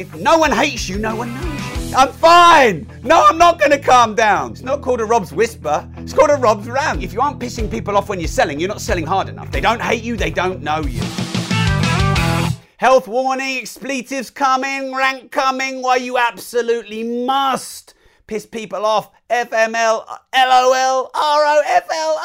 If no one hates you, no one knows you. I'm fine. No, I'm not going to calm down. It's not called a Rob's whisper. It's called a Rob's rant. If you aren't pissing people off when you're selling, you're not selling hard enough. They don't hate you. They don't know you. Health warning, expletives coming, rank coming. Why you absolutely must piss people off. FML, LOL, ROFL,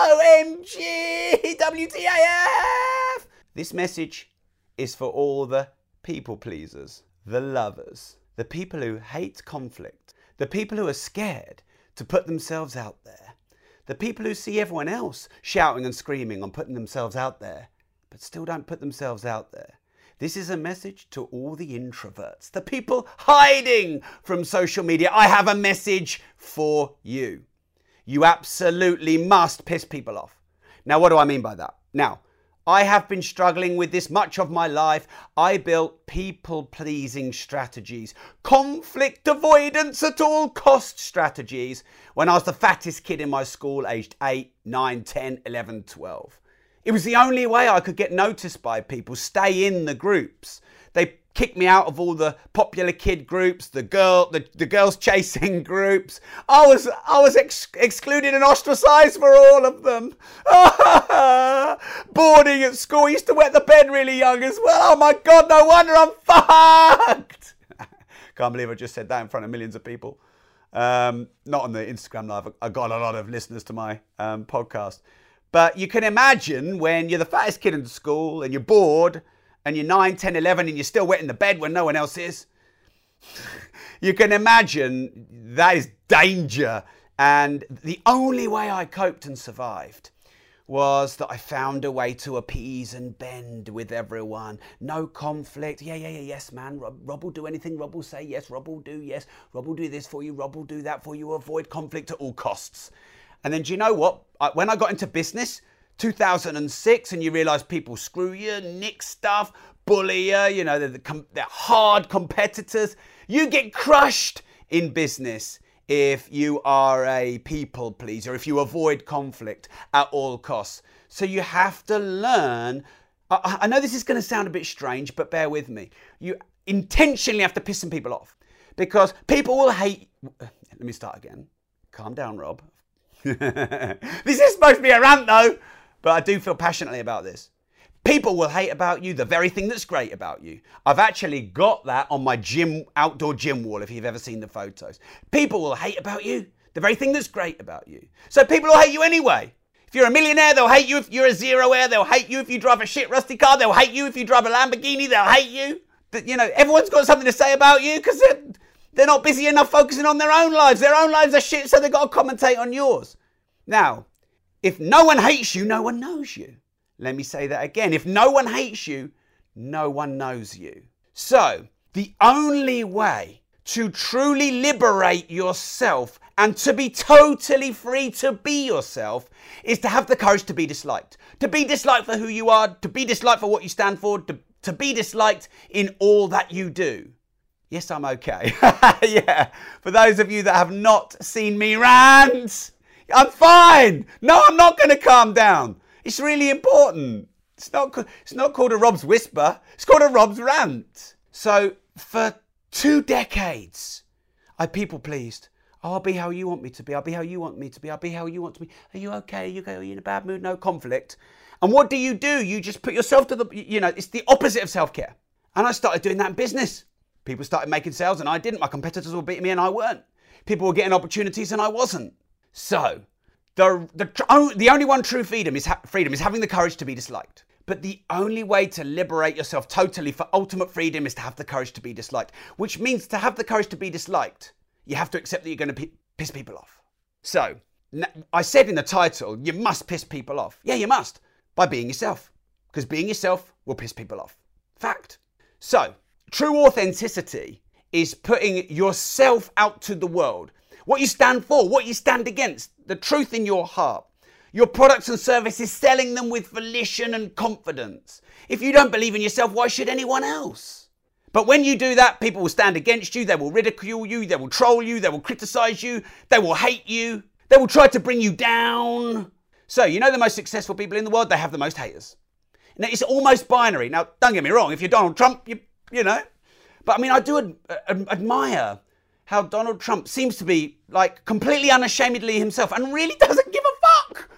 WTAF. This message is for all the people pleasers, the lovers, the people who hate conflict, the people who are scared to put themselves out there, the people who see everyone else shouting and screaming and putting themselves out there, but still don't put themselves out there. This is a message to all the introverts, the people hiding from social media. I have a message for you. You absolutely must piss people off. Now, what do I mean by that? Now, I have been struggling with this much of my life. I built people pleasing strategies, conflict avoidance at all cost strategies when I was the fattest kid in my school, aged 8, 9, 10, 11, 12. It was the only way I could get noticed by people, stay in the groups. They kicked me out of all the popular kid groups, the girl, the, the girls chasing groups. I was I was ex- excluded and ostracized for all of them. Boarding at school, used to wet the bed really young as well. Oh my god, no wonder I'm fucked. Can't believe I just said that in front of millions of people. Um, not on the Instagram live. I got a lot of listeners to my um, podcast. But you can imagine when you're the fattest kid in school and you're bored and you're 9, 10, 11 and you're still wet in the bed when no one else is. you can imagine that is danger. And the only way I coped and survived was that I found a way to appease and bend with everyone. No conflict. Yeah, yeah, yeah, yes, man. Rob, Rob, will do anything. Rob will say yes. Rob will do yes. Rob will do this for you. Rob will do that for you. Avoid conflict at all costs. And then do you know what? When I got into business, 2006, and you realize people screw you, nick stuff, bully you, you know, they're, the, they're hard competitors. You get crushed in business if you are a people pleaser, if you avoid conflict at all costs. So you have to learn. I, I know this is going to sound a bit strange, but bear with me. You intentionally have to piss some people off because people will hate. Let me start again. Calm down, Rob. this is supposed to be a rant though, but I do feel passionately about this. People will hate about you the very thing that's great about you. I've actually got that on my gym, outdoor gym wall if you've ever seen the photos. People will hate about you the very thing that's great about you. So people will hate you anyway. If you're a millionaire, they'll hate you. If you're a zeroaire, they'll hate you. If you drive a shit rusty car, they'll hate you. If you drive a Lamborghini, they'll hate you. You know, everyone's got something to say about you because they're, they're not busy enough focusing on their own lives. Their own lives are shit, so they've got to commentate on yours. Now, if no one hates you, no one knows you. Let me say that again. If no one hates you, no one knows you. So, the only way to truly liberate yourself and to be totally free to be yourself is to have the courage to be disliked. To be disliked for who you are, to be disliked for what you stand for, to, to be disliked in all that you do. Yes, I'm okay. yeah. For those of you that have not seen me rant, I'm fine. No, I'm not going to calm down. It's really important. It's not, it's not called a Rob's whisper, it's called a Rob's rant. So, for two decades, I people pleased. Oh, I'll be how you want me to be. I'll be how you want me to be. I'll be how you want to be. Are you okay? Are you okay? Are you in a bad mood? No conflict. And what do you do? You just put yourself to the, you know, it's the opposite of self care. And I started doing that in business. People started making sales and I didn't. My competitors were beating me and I weren't. People were getting opportunities and I wasn't. So, the, the, oh, the only one true freedom is, ha- freedom is having the courage to be disliked. But the only way to liberate yourself totally for ultimate freedom is to have the courage to be disliked, which means to have the courage to be disliked, you have to accept that you're going to p- piss people off. So, I said in the title, you must piss people off. Yeah, you must, by being yourself, because being yourself will piss people off. Fact. So, true authenticity is putting yourself out to the world what you stand for, what you stand against, the truth in your heart. Your products and services, selling them with volition and confidence. If you don't believe in yourself, why should anyone else? But when you do that, people will stand against you, they will ridicule you, they will troll you, they will criticize you, they will hate you, they will try to bring you down. So, you know the most successful people in the world, they have the most haters. Now, it's almost binary. Now, don't get me wrong, if you're Donald Trump, you, you know. But I mean, I do ad- ad- admire how Donald Trump seems to be like completely unashamedly himself and really doesn't give a fuck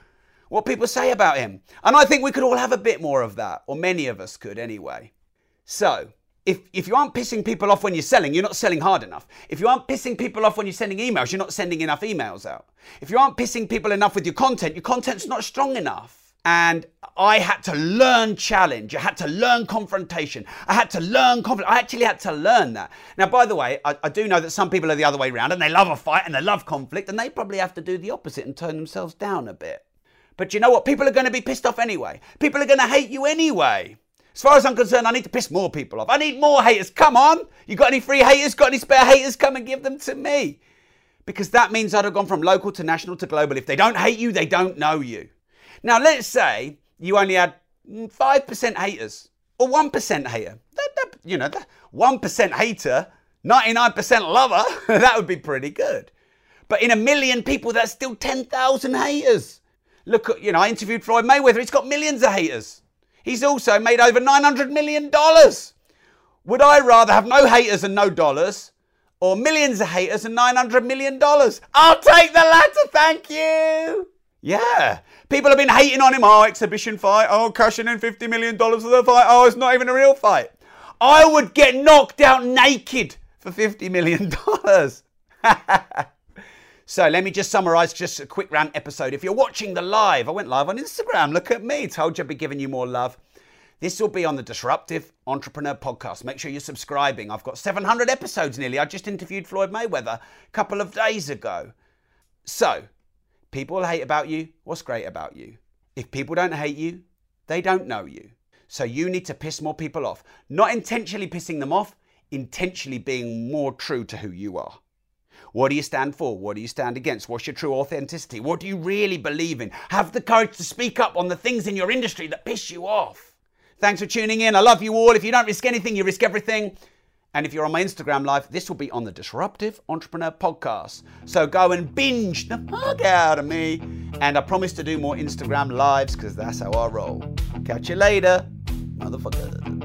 what people say about him. And I think we could all have a bit more of that, or many of us could anyway. So, if, if you aren't pissing people off when you're selling, you're not selling hard enough. If you aren't pissing people off when you're sending emails, you're not sending enough emails out. If you aren't pissing people enough with your content, your content's not strong enough. And I had to learn challenge. I had to learn confrontation. I had to learn conflict. I actually had to learn that. Now, by the way, I, I, do know that some people are the other way around and they love a fight and they love conflict and they probably have to do the opposite and turn themselves down a bit. But you know what? People are going to be pissed off anyway. People are going to hate you anyway. As far as I'm concerned, I need to piss more people off. I need more haters. Come on. You got any free haters? Got any spare haters? Come and give them to me. Because that means I'd have gone from local to national to global. If they don't hate you, they don't know you. Now, let's say you only had 5% haters or 1% hater. That, that, you know, 1% hater, 99% lover, that would be pretty good. But in a million people, that's still 10,000 haters. Look at, you know, I interviewed Floyd Mayweather. He's got millions of haters. He's also made over $900 million. Would I rather have no haters and no dollars or millions of haters and $900 million? I'll take the latter, thank you. Yeah. People have been hating on him. Oh, exhibition fight. Oh, cashing in $50 million for the fight. Oh, it's not even a real fight. I would get knocked out naked for $50 million. so let me just summarize just a quick rant episode. If you're watching the live, I went live on Instagram. Look at me. Told you I'd be giving you more love. This will be on the Disruptive Entrepreneur Podcast. Make sure you're subscribing. I've got 700 episodes nearly. I just interviewed Floyd Mayweather a couple of days ago. So, People hate about you. What's great about you? If people don't hate you, they don't know you. So you need to piss more people off. Not intentionally pissing them off, intentionally being more true to who you are. What do you stand for? What do you stand against? What's your true authenticity? What do you really believe in? Have the courage to speak up on the things in your industry that piss you off. Thanks for tuning in. I love you all. If you don't risk anything, you risk everything. And if you're on my Instagram live, this will be on the Disruptive Entrepreneur Podcast. So go and binge the fuck out of me. And I promise to do more Instagram lives because that's how I roll. Catch you later, motherfucker.